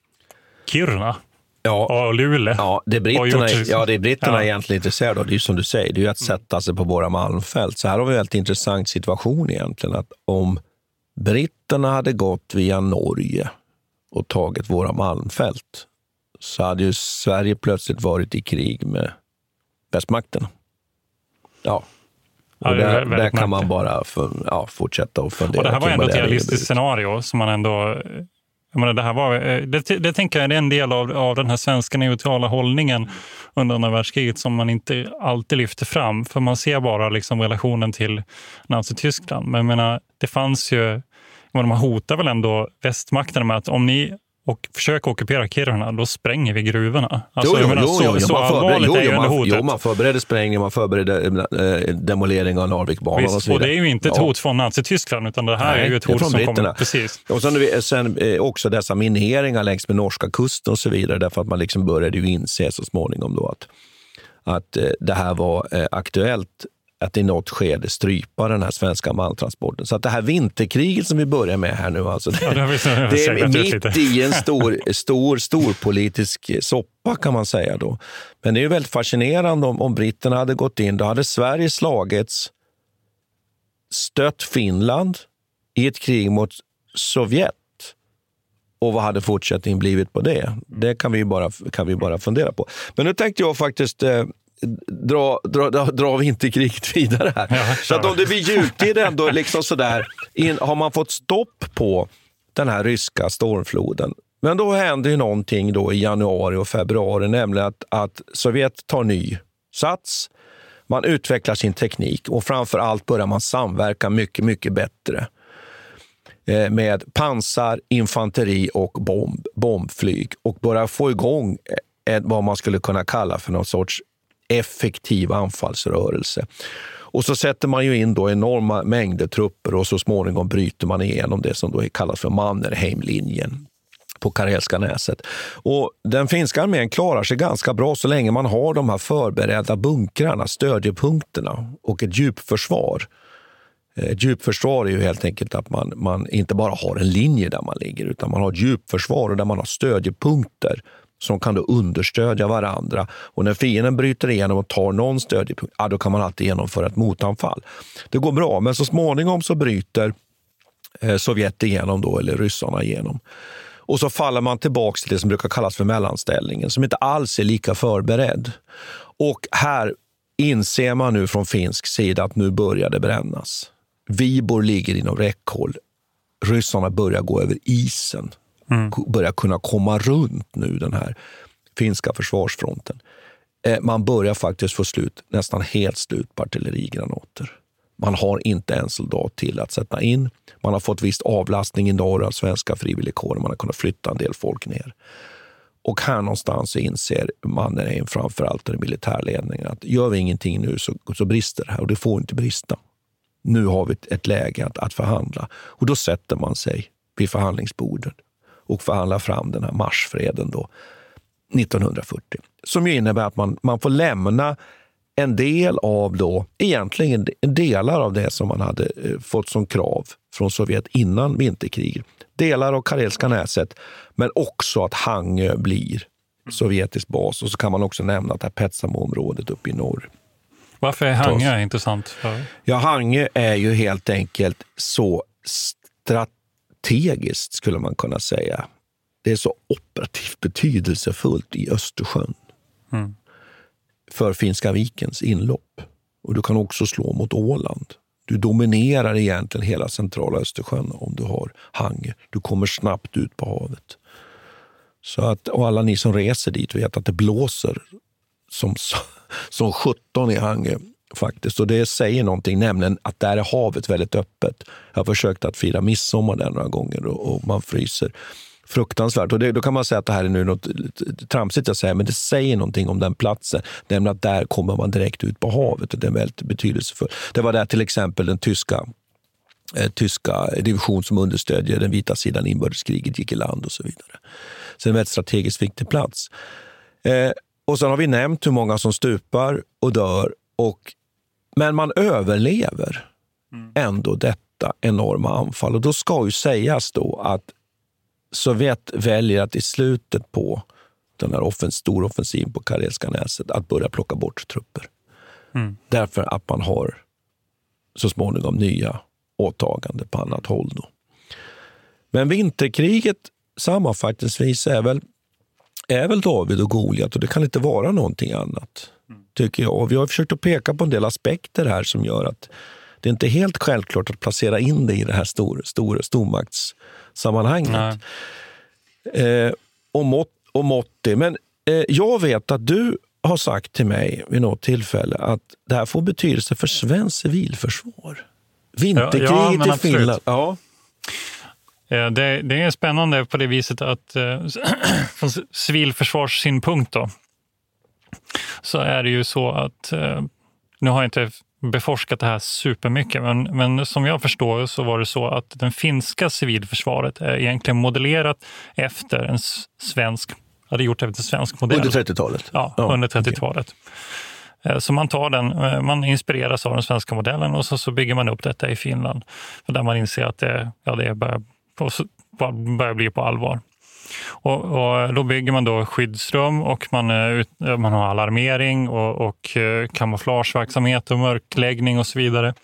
Kiruna Ja. och Luleå. Ja, det britterna, gjort- ja, det britterna Ja. är egentligen intresserade av, det är ju som du säger, det är ju att sätta sig på våra malmfält. Så här har vi en väldigt intressant situation egentligen, att om britterna hade gått via Norge och tagit våra malmfält så hade ju Sverige plötsligt varit i krig med västmakterna. Ja. Ja, där, där kan man bara för, ja, fortsätta och fundera Och det här var ändå ett realistiskt scenario som man ändå... Jag menar, det, här var, eh, det, det tänker jag är en del av, av den här svenska neutrala hållningen under andra världskriget som man inte alltid lyfter fram. För man ser bara liksom relationen till Nazityskland. Men jag menar, det fanns ju... jag menar, Man hotar väl ändå västmakterna med att om ni och försöker ockupera Kiruna, då spränger vi gruvorna. Alltså, jo, jo, menar, jo, så, jo, så man allvarligt är ju man, hotet. jo, man förberedde sprängning, man förberedde eh, demolering av Narvikbanan och så och vidare. det är ju inte ett Ja. hot från Nazityskland, utan det här Nej, är ju ett hot från som britterna. kommer... Precis. Och sen, vi- sen eh, också dessa mineringar längs med norska kusten och så vidare, därför att man liksom började ju inse så småningom då att, att eh, det här var eh, aktuellt att i något skede strypa den här svenska malmtransporten. Så att det här vinterkriget som vi börjar med här nu, alltså, det, Ja, det det är mitt i en stor, stor, stor politisk soppa kan man säga då. Men det är ju väldigt fascinerande om, om britterna hade gått in, då hade Sverige slagits, stött Finland i ett krig mot Sovjet. Och vad hade fortsättningen blivit på det? Det kan vi ju bara, kan vi bara fundera på. Men nu tänkte jag faktiskt eh, dra, dra, dra, dra vinterkriget (laughs) vidare här. Ja, så att om det blir djuptid ändå, liksom sådär, in, har man fått stopp på den här ryska stormfloden. Men då händer ju någonting då i januari och februari, nämligen att, att Sovjet tar ny sats. Man utvecklar sin teknik och framför allt börjar man samverka mycket, mycket bättre eh, med pansar, infanteri och bomb, bombflyg och börjar få igång ett, vad man skulle kunna kalla för någon sorts effektiv anfallsrörelse. Och så sätter man ju in då enorma mängder trupper och så småningom bryter man igenom det som då kallas för Mannerheimlinjen på Karelska näset. Och den finska armén klarar sig ganska bra så länge man har de här förberedda bunkrarna, stödjepunkterna och ett djupförsvar. Eh, ett djupförsvar är ju helt enkelt att man, man inte bara har en linje där man ligger utan man har ett djupförsvar och där man har stödjepunkter som kan då understödja varandra. Och när fienden bryter igenom och tar någon stödjepunkt, ja, då kan man alltid genomföra ett motanfall. Det går bra, men så småningom så bryter eh, Sovjet igenom, då, eller ryssarna igenom. Och så faller man tillbaka till det som brukar kallas för mellanställningen, som inte alls är lika förberedd. Och här inser man nu från finsk sida att nu börjar det brännas. Vibor ligger inom räckhåll. Ryssarna börjar gå över isen mm. börjar kunna komma runt nu den här finska försvarsfronten. Eh, man börjar faktiskt få slut, nästan helt slut på artillerigranater. Man har inte en soldat till att sätta in. Man har fått viss avlastning i norr av svenska frivilligkåren. Man har kunnat flytta en del folk ner. Och här någonstans inser mannen, framför den militärledningen, att gör vi ingenting nu så, så brister det här och det får inte brista. Nu har vi ett läge att, att förhandla och då sätter man sig vid förhandlingsbordet och förhandla fram den här marsfreden då, 1940. Som ju innebär att man, man får lämna en del av då, egentligen delar av det som man hade eh, fått som krav från Sovjet innan vinterkriget. Delar av Karelska näset, men också att Hangö blir sovjetisk bas. Och så kan man också nämna att Petsamo-området uppe i norr. Varför är Hangö intressant? För? Ja, Hangö är ju helt enkelt så strategiskt strategiskt, skulle man kunna säga. Det är så operativt betydelsefullt i Östersjön mm. för Finska vikens inlopp. Och Du kan också slå mot Åland. Du dominerar egentligen hela centrala Östersjön om du har Hangö. Du kommer snabbt ut på havet. Så att, och alla ni som reser dit vet att det blåser som, (laughs) som 17 i Hangö faktiskt. Och det säger någonting, nämligen att där är havet väldigt öppet. Jag har försökt att fira midsommar där några gånger och, och man fryser fruktansvärt. Och det, då kan man säga att det här är nu något tramsigt jag säger, men det säger någonting om den platsen. Nämligen att där kommer man direkt ut på havet och det är väldigt betydelsefullt. Det var där till exempel den tyska eh, tyska division som understödjer den vita sidan inbördeskriget gick i land och så vidare. Så det är en väldigt strategiskt viktig plats. Eh, och sen har vi nämnt hur många som stupar och dör och men man överlever mm. ändå detta enorma anfall. Och då ska ju sägas då att Sovjet väljer att i slutet på den här offens stora offensiven på Karelska näset att börja plocka bort trupper. Mm. Därför att man har så småningom nya åtaganden på annat håll. Då. Men vinterkriget sammanfattningsvis är väl, är väl David och Goliat och det kan inte vara någonting annat tycker jag. Och vi har försökt att peka på en del aspekter här som gör att det är inte helt självklart att placera in det i det här stor, stor, stormaktssammanhanget. Eh, och, mått, och mått Men eh, jag vet att du har sagt till mig vid något tillfälle att det här får betydelse för svenskt civilförsvar. Vinterkriget ja, ja, i Finland. Ja. Eh, det, det, är spännande på det viset att eh, (clears throat) från civilförsvarssynpunkt då, så är det ju så att, eh, nu har jag inte beforskat det här supermycket, men, men som jag förstår så var det så att det finska civilförsvaret är egentligen modellerat efter en svensk, hade gjort efter en svensk modell. Under 30-talet? Ja, ja, under 30-talet. Okay. Eh, så man, tar den, eh, man inspireras av den svenska modellen och så, så bygger man upp detta i Finland. Där man inser att det, ja, det börjar, börjar bli på allvar. Och, och, då bygger man då skyddsrum och man, eh, eh, man har alarmering och, och eh, kamouflageverksamhet och mörkläggning och så vidare.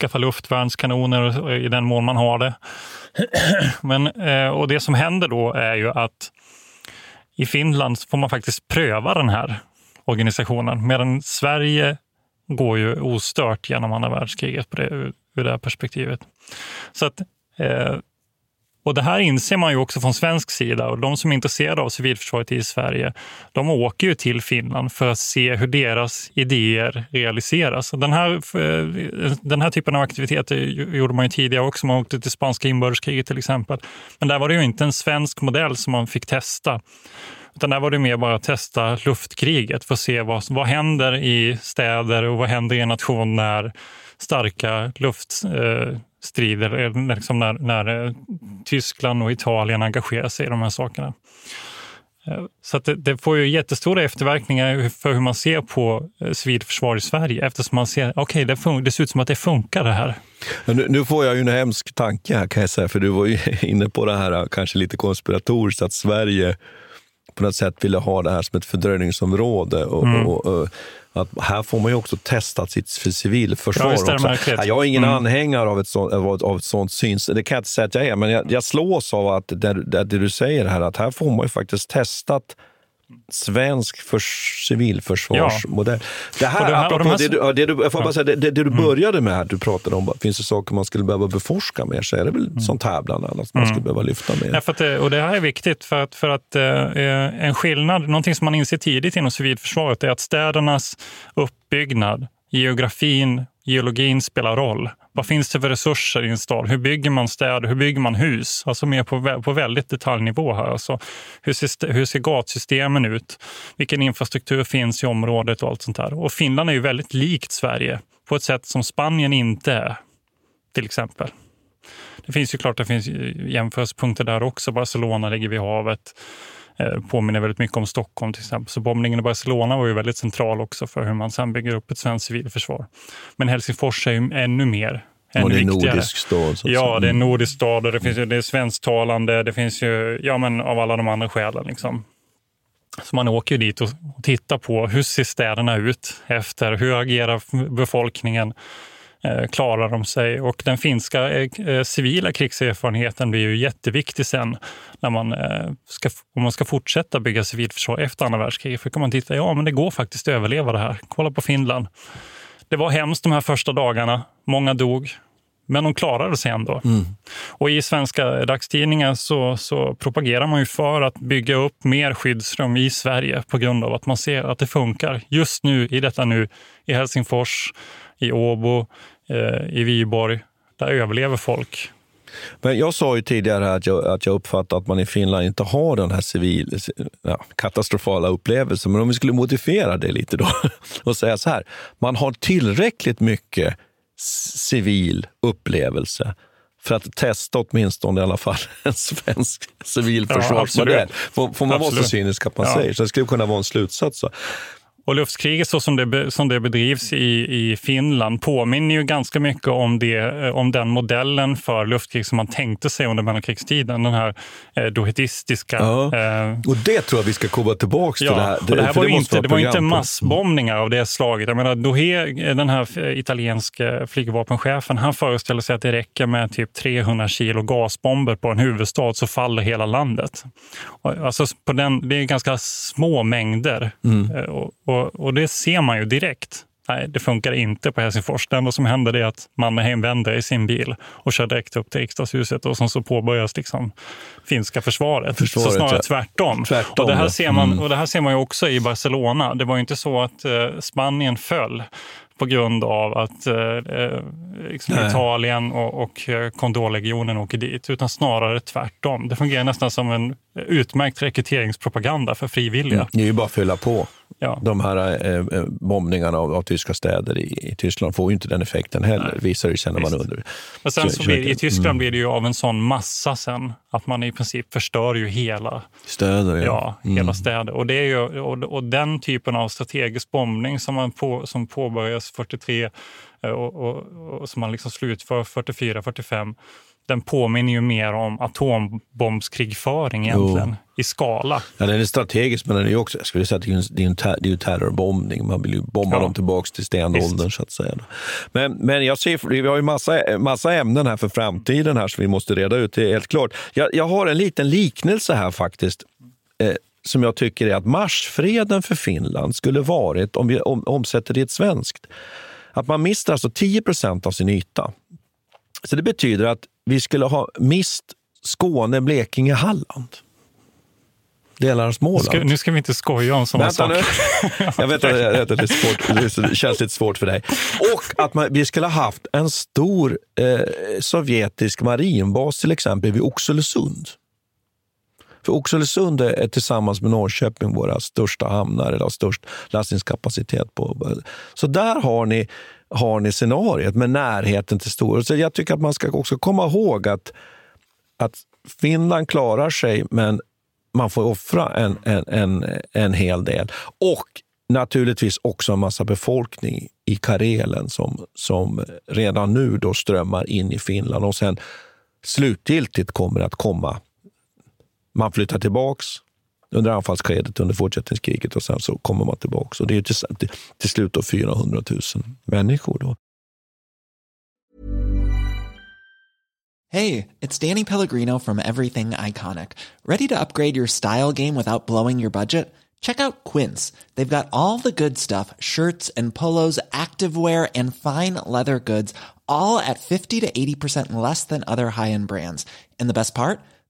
Skaffa luftvärnskanoner i den mån man har det. (clears throat) Men, och det som händer då är ju att i Finland får man faktiskt pröva den här organisationen. Medan Sverige går ju ostört genom andra världskriget på det, ur, ur det här perspektivet. Så att, eh, och Det här inser man ju också från svensk sida och de som är intresserade av civilförsvaret i Sverige, de åker ju till Finland för att se hur deras idéer realiseras. Den här, eh, den här typen av aktiviteter gjorde man ju tidigare också. Man åkte till spanska inbördeskriget till exempel. Men där var det ju inte en svensk modell som man fick testa. Utan där var det mer bara att testa luftkriget för att se vad, vad händer i städer och vad händer i en nation när starka luft... eh, liksom när, när eh, Tyskland och Italien engagerar sig i de här sakerna. Eh, så det, det, får ju jättestora efterverkningar för hur man ser på eh, civilförsvar i Sverige eftersom man ser, okej, okay, det, det ser ut som att det funkar det här. Nu, nu, får jag ju en hemsk tanke här kan jag säga, för du var ju (laughs) inne på det här kanske lite konspiratoriskt, att Sverige på något sätt ville ha det här som ett fördröjningsområde. Och, mm. och, och, att här får man ju också testat sitt civilförsvar. Ja, också. Jag är ingen mm. anhängare av ett, sånt, av ett sånt syns. Det kan jag inte säga att jag är, men jag, jag slås av att det, det, det, du säger här, att här får man ju faktiskt testat svensk för, civilförsvarsmodell. Ja. Det här, det här apropå här... det, du, det, du, får bara säga, det, det du började med, här, du pratade om, finns det saker man skulle behöva beforska mer, så är det väl mm. sånt här bland annat man mm. skulle behöva lyfta mer. Ja, för att, och det här är viktigt, för att, för att eh, en skillnad, någonting som man inser tidigt inom civilförsvaret, är att städernas uppbyggnad, geografin, geologin spelar roll. Vad finns det för resurser i en stad? Hur bygger man städer? Hur bygger man hus? Alltså mer på, på väldigt detaljnivå här. Alltså, hur, ser, hur ser gatsystemen ut? Vilken infrastruktur finns i området och allt sånt där. Och Finland är ju väldigt likt Sverige på ett sätt som Spanien inte är, till exempel. Det finns ju klart det finns jämförelsepunkter där också. Barcelona ligger vid havet. Eh, påminner väldigt mycket om Stockholm till exempel. Så bombningen i Barcelona var ju väldigt central också för hur man sen bygger upp ett svenskt civilförsvar. Men Helsingfors är ju ännu mer och det är en nordisk stad. ja, det är en nordisk stad och det, finns ju, det är svensktalande. Det finns ju, ja men av alla de andra skälen. Liksom. Så man åker ju dit och tittar på hur ser städerna ut efter, hur agerar befolkningen? Eh, klarar de sig. Och den finska eh, eh, civila krigserfarenheten blir ju jätteviktig sen när man ska, om man ska fortsätta bygga civilförsvar efter andra världskriget. För kan man titta, ja men det går faktiskt att överleva det här. Kolla på Finland. Det var hemskt de här första dagarna. Många dog. Men de klarade sig ändå. Mm. Och I svenska dagstidningar så, så, propagerar man ju för att bygga upp mer skyddsrum i Sverige på grund av att man ser att det funkar. Just nu, i detta nu, i Helsingfors, i Åbo, i Viborg. Där överlever folk. Men jag sa ju tidigare att jag, att jag uppfattar att man i Finland inte har den här civil, ja, katastrofala upplevelsen. Men om vi skulle modifiera det lite då (laughs) och säga så här. Man har tillräckligt mycket civil upplevelse för att testa åtminstone i alla fall (laughs) en svensk civilförsvarsmodell. Ja, får, får man vara så cynisk att man ja. säger. Så det skulle kunna vara en slutsats. Så. Och luftkriget så som det, som det bedrivs i, i Finland påminner ju ganska mycket om, det, eh, om den modellen för luftkrig som man tänkte sig under mellankrigstiden. Den här eh, dohetistiska... Ja. Eh, och det tror jag vi ska komma tillbaka till. Ja, det här, det, det här var, det inte, det var inte massbombningar av det slaget. Jag menar, Dohe, den här italienska flygvapenchefen, han föreställer sig att det räcker med typ 300 kilo gasbomber på en huvudstad så faller hela landet. Alltså på den, det är ganska små mängder. Mm. Eh, och, och och, och, det ser man ju direkt. Nej, det funkar inte på Helsingfors. Det enda som händer är att Mannerheim vänder i sin bil och kör direkt upp till riksdagshuset och så påbörjas liksom finska försvaret. försvaret så snarare tvärtom. tvärtom. Och, det här ser man, mm. och det här ser man ju också i Barcelona. Det var ju inte så att eh, Spanien föll på grund av att eh, eh liksom Italien och, och eh, åker dit, utan snarare tvärtom. Det fungerar nästan som en utmärkt rekryteringspropaganda för frivilliga. Mm, det är ju bara att fylla på. Ja. De här eh, eh, bombningarna av, av, tyska städer i, i, Tyskland får ju inte den effekten heller, Nej. visar det sig när man under. Men sen så blir, I Tyskland mm. blir det ju av en sån massa sen att man i princip förstör ju hela städer. Ja, ja mm. hela städer. Och, det är ju, och, och, den typen av strategisk bombning som, man på, som påbörjas 43 eh, och, och, och som man liksom slutför 44, 45 den påminner ju mer om atombombskrigföring egentligen, jo. i skala. Ja, den är strategisk, men den är ju också, jag skulle säga att det är en, ter, det är en terrorbombning. Man vill ju bomba ja. dem tillbaka till stenåldern, så att säga. Men, men jag ser, vi har ju massa, massa ämnen här för framtiden här som vi måste reda ut, det är helt klart. Jag, jag har en liten liknelse här faktiskt. Eh, som jag tycker är att marsfreden för Finland skulle varit, om vi omsätter det i ett svenskt, att man mister alltså 10 procent av sin yta. Så det betyder att vi skulle ha mist Skåne, Blekinge, Halland. Delar av Småland. Ska, nu ska vi inte skoja om sådana saker. (laughs) jag vet att det, är svårt, det känns lite svårt för dig. Och att man, vi skulle ha haft en stor eh, sovjetisk marinbas till exempel vid Oxelösund. För Oxelösund är tillsammans med Norrköping våra största hamnar, eller har störst lastningskapacitet. på. Så där har ni, har ni scenariet med närheten till stora. Så jag tycker att man ska också komma ihåg att, att Finland klarar sig, men man får offra en, en, en, en hel del. Och naturligtvis också en massa befolkning i Karelen som, som redan nu då strömmar in i Finland och sen slutgiltigt kommer att komma man flyttar tillbaks under anfallsskedet under fortsättningskriget och sen så kommer man tillbaka. Och det är till, till slut då 400 000 människor. Då. Hej, it's Danny Pellegrino from Everything Iconic. Ready to upgrade your style game without blowing your budget? Check out Quince. They've got all the good stuff, shirts and polos, activewear and fine leather goods, all at 50 to 80% less than other high-end brands. And the best part?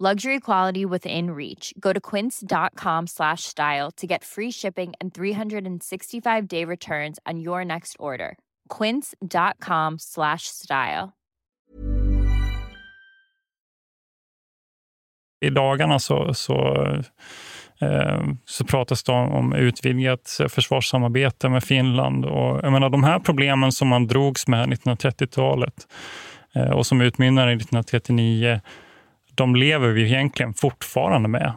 Luxury quality within reach. Go to quince.com slash style to get free shipping and 365 day returns on your next order. Quince.com slash style. I dagarna så, så, eh, så pratas det om utvidgat försvarssamarbete med Finland. Och jag menar, de här problemen som man drogs med 1930-talet eh, och som utmynnade i 1939 de lever vi egentligen fortfarande med.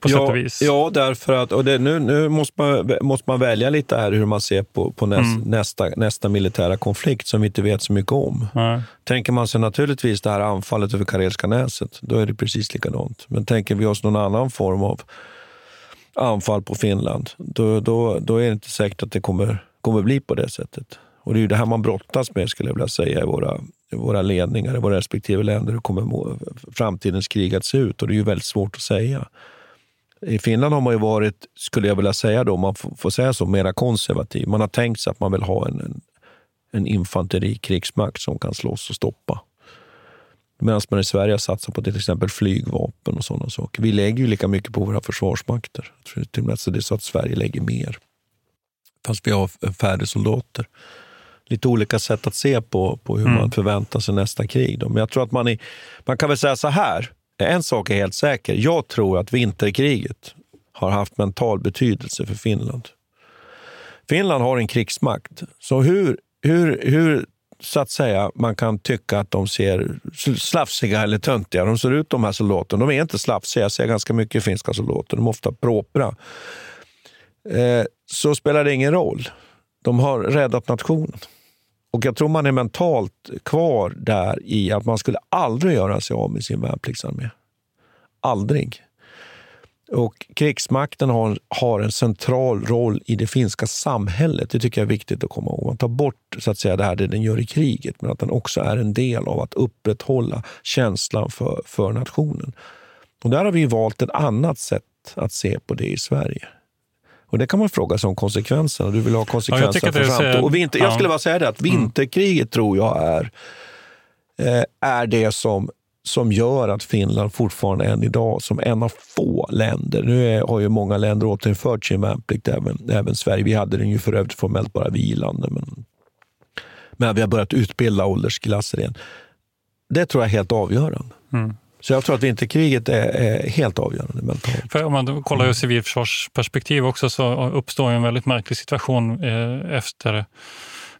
På ja, sätt och vis. Ja, därför att, och det, nu, nu måste, man, måste man välja lite här hur man ser på, på näs, mm. nästa, nästa militära konflikt som vi inte vet så mycket om. Nej. Tänker man sig naturligtvis det här anfallet över Karelska näset, då är det precis likadant. Men tänker vi oss någon annan form av anfall på Finland, då, då, då är det inte säkert att det kommer, kommer bli på det sättet. Och det är ju det här man brottas med, skulle jag vilja säga, i våra, våra ledningar i våra respektive länder. Hur kommer framtidens krig att se ut? Och det är ju väldigt svårt att säga. I Finland har man ju varit, skulle jag vilja säga då, om man får säga så, mera konservativ. Man har tänkt sig att man vill ha en, en, en infanterikrigsmakt som kan slåss och stoppa. Medan man i Sverige satsar på till exempel flygvapen och sådana saker. Vi lägger ju lika mycket på våra försvarsmakter. Till och med att det är så att Sverige lägger mer. Fast vi har färre soldater lite olika sätt att se på, på hur mm. man förväntar sig nästa krig. Då. Men jag tror att man, är, man kan väl säga så här, en sak är helt säker. Jag tror att vinterkriget har haft mental betydelse för Finland. Finland har en krigsmakt. Så hur, hur, hur så att säga, man kan tycka att de ser slafsiga eller töntiga de ser ut, de här soldaterna. De är inte slafsiga. Jag ser ganska mycket finska soldater. De är ofta propra. Eh, så spelar det ingen roll. De har räddat nationen. Och jag tror man är mentalt kvar där i att man skulle aldrig göra sig av med sin värnpliktsarmé. Aldrig. Och krigsmakten har, har en central roll i det finska samhället. Det tycker jag är viktigt att komma ihåg. Man tar bort så att säga, det här det den gör i kriget, men att den också är en del av att upprätthålla känslan för, för nationen. Och där har vi valt ett annat sätt att se på det i Sverige. Och det kan man fråga sig om konsekvenserna. Du vill ha konsekvenser ja, för framtiden. Och vinter, Jag skulle bara säga det, att Mm. vinterkriget tror jag är, eh, är det som, som gör att Finland fortfarande än idag, som en av få länder, nu är, har ju många länder återinfört sin värnplikt, även, även Sverige. Vi hade den ju för övrigt formellt bara vilande, men, men vi har börjat utbilda åldersklasser igen. Det tror jag är helt avgörande. Mm. Så jag tror att vinterkriget är, är helt avgörande mentalt. För om man kollar ur civilförsvarsperspektiv också så uppstår en väldigt märklig situation eh, efter...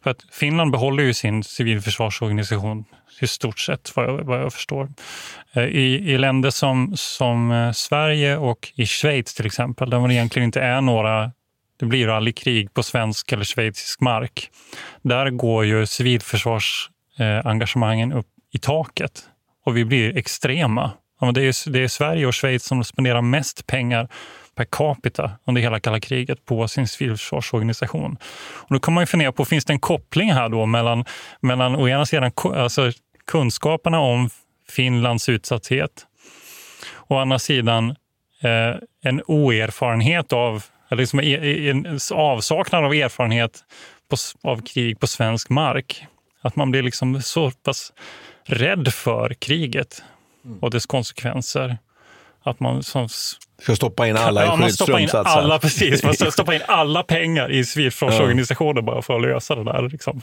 För att Finland behåller ju sin civilförsvarsorganisation i stort sett vad jag, vad jag förstår. Eh, I, I länder som, som eh, Sverige och i Schweiz till exempel, där det egentligen inte är några det blir aldrig krig på svensk eller schweizisk mark. Där går ju civilförsvarsengagemangen upp i taket och vi blir extrema. Det, är, det är Sverige och Schweiz som spenderar mest pengar per capita under hela kalla kriget på sin civilförsvarsorganisation. Och då kan man ju fundera på, finns det en koppling här då mellan, mellan å ena sidan alltså, kunskaperna om Finlands utsatthet och å andra sidan eh, en oerfarenhet av, eller liksom e-, e-, en avsaknad av erfarenhet på, av krig på svensk mark. Att man blir liksom så pass rädd för kriget och dess konsekvenser. Att man som, ska stoppa in alla i ja, man stoppar in alla, precis, man (laughs) ska stoppa in alla pengar i civilförsvarsorganisationen bara för att lösa det där. Liksom.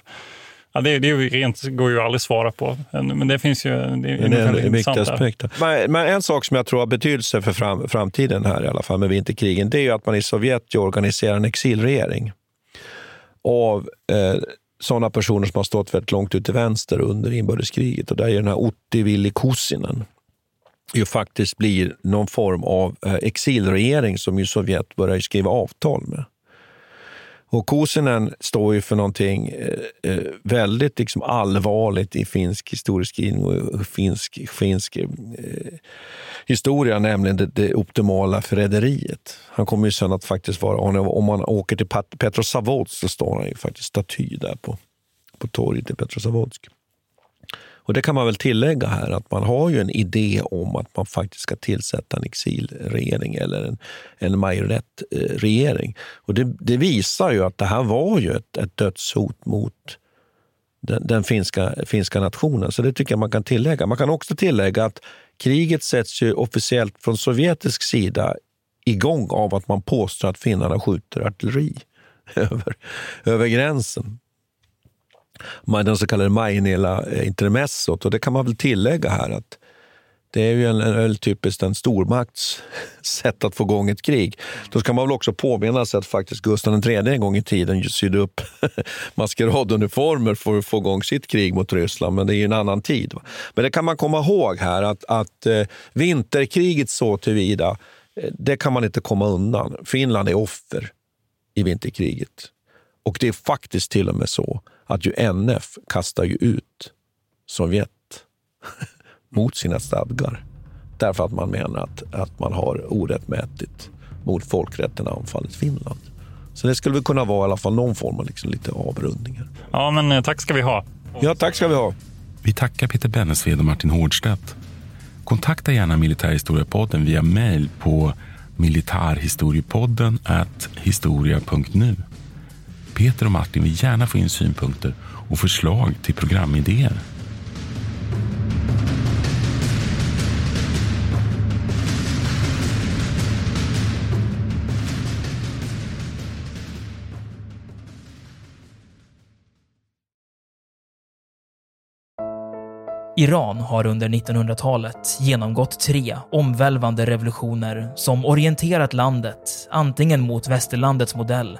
Ja, det, det rent, går ju aldrig att svara på, men det finns ju... Det är, det är en, viktig aspekt. Men, men en sak som jag tror har betydelse för fram, framtiden här i alla fall med vinterkrigen, det är ju att man i Sovjet organiserar en exilregering av eh, sådana personer som har stått väldigt långt ut till vänster under inbördeskriget. Och där är den här Ottivilli Kussinen ju faktiskt blir någon form av eh, exilregering som ju Sovjet börjar skriva avtal med. Och Kuusinen står ju för någonting eh, eh, väldigt liksom allvarligt i finsk historieskrivning och finsk, finsk eh, historia, nämligen det, det optimala förräderiet. Han kommer ju sen att faktiskt vara, om man åker till Petrosavodsk så står han ju faktiskt staty där på, på torget i Petrosavodsk. Och det kan man väl tillägga här att man har ju en idé om att man faktiskt ska tillsätta en exilregering eller en, en majoritetsregering. Och det, det, visar ju att det här var ju ett, ett dödshot mot den, den, finska, finska nationen. Så det tycker jag man kan tillägga. Man kan också tillägga att kriget sätts ju officiellt från sovjetisk sida igång av att man påstår att finnarna skjuter artilleri (laughs) över, över gränsen den så kallade Maynela eh, intermezzot. Och det kan man väl tillägga här att det är ju en, en, typiskt en stormakts (laughs) sätt att få igång ett krig. Då ska man väl också påminna sig att faktiskt Gustav III en gång i tiden sydde upp (laughs) maskeraduniformer för att få igång sitt krig mot Ryssland, men det är ju en annan tid. Men det kan man komma ihåg här att, att eh, vinterkriget så tillvida, eh, det kan man inte komma undan. Finland är offer i vinterkriget. Och det är faktiskt till och med så att ju NF kastar ju ut Sovjet (laughs) mot sina stadgar. Därför att man menar att, att man har orättmätigt mot folkrätten anfallit Finland. Så det skulle väl kunna vara i alla fall någon form av liksom lite avrundningar. Ja, men eh, tack ska vi ha. Ja, tack ska vi ha. Vi tackar Peter Bennesved och Martin Hårdstedt. Kontakta gärna Militärhistoriepodden via mejl på militarhistoriepodden historia.nu. Peter och Martin vill gärna få in synpunkter och förslag till programidéer. Iran har under 1900-talet genomgått tre omvälvande revolutioner som orienterat landet antingen mot västerlandets modell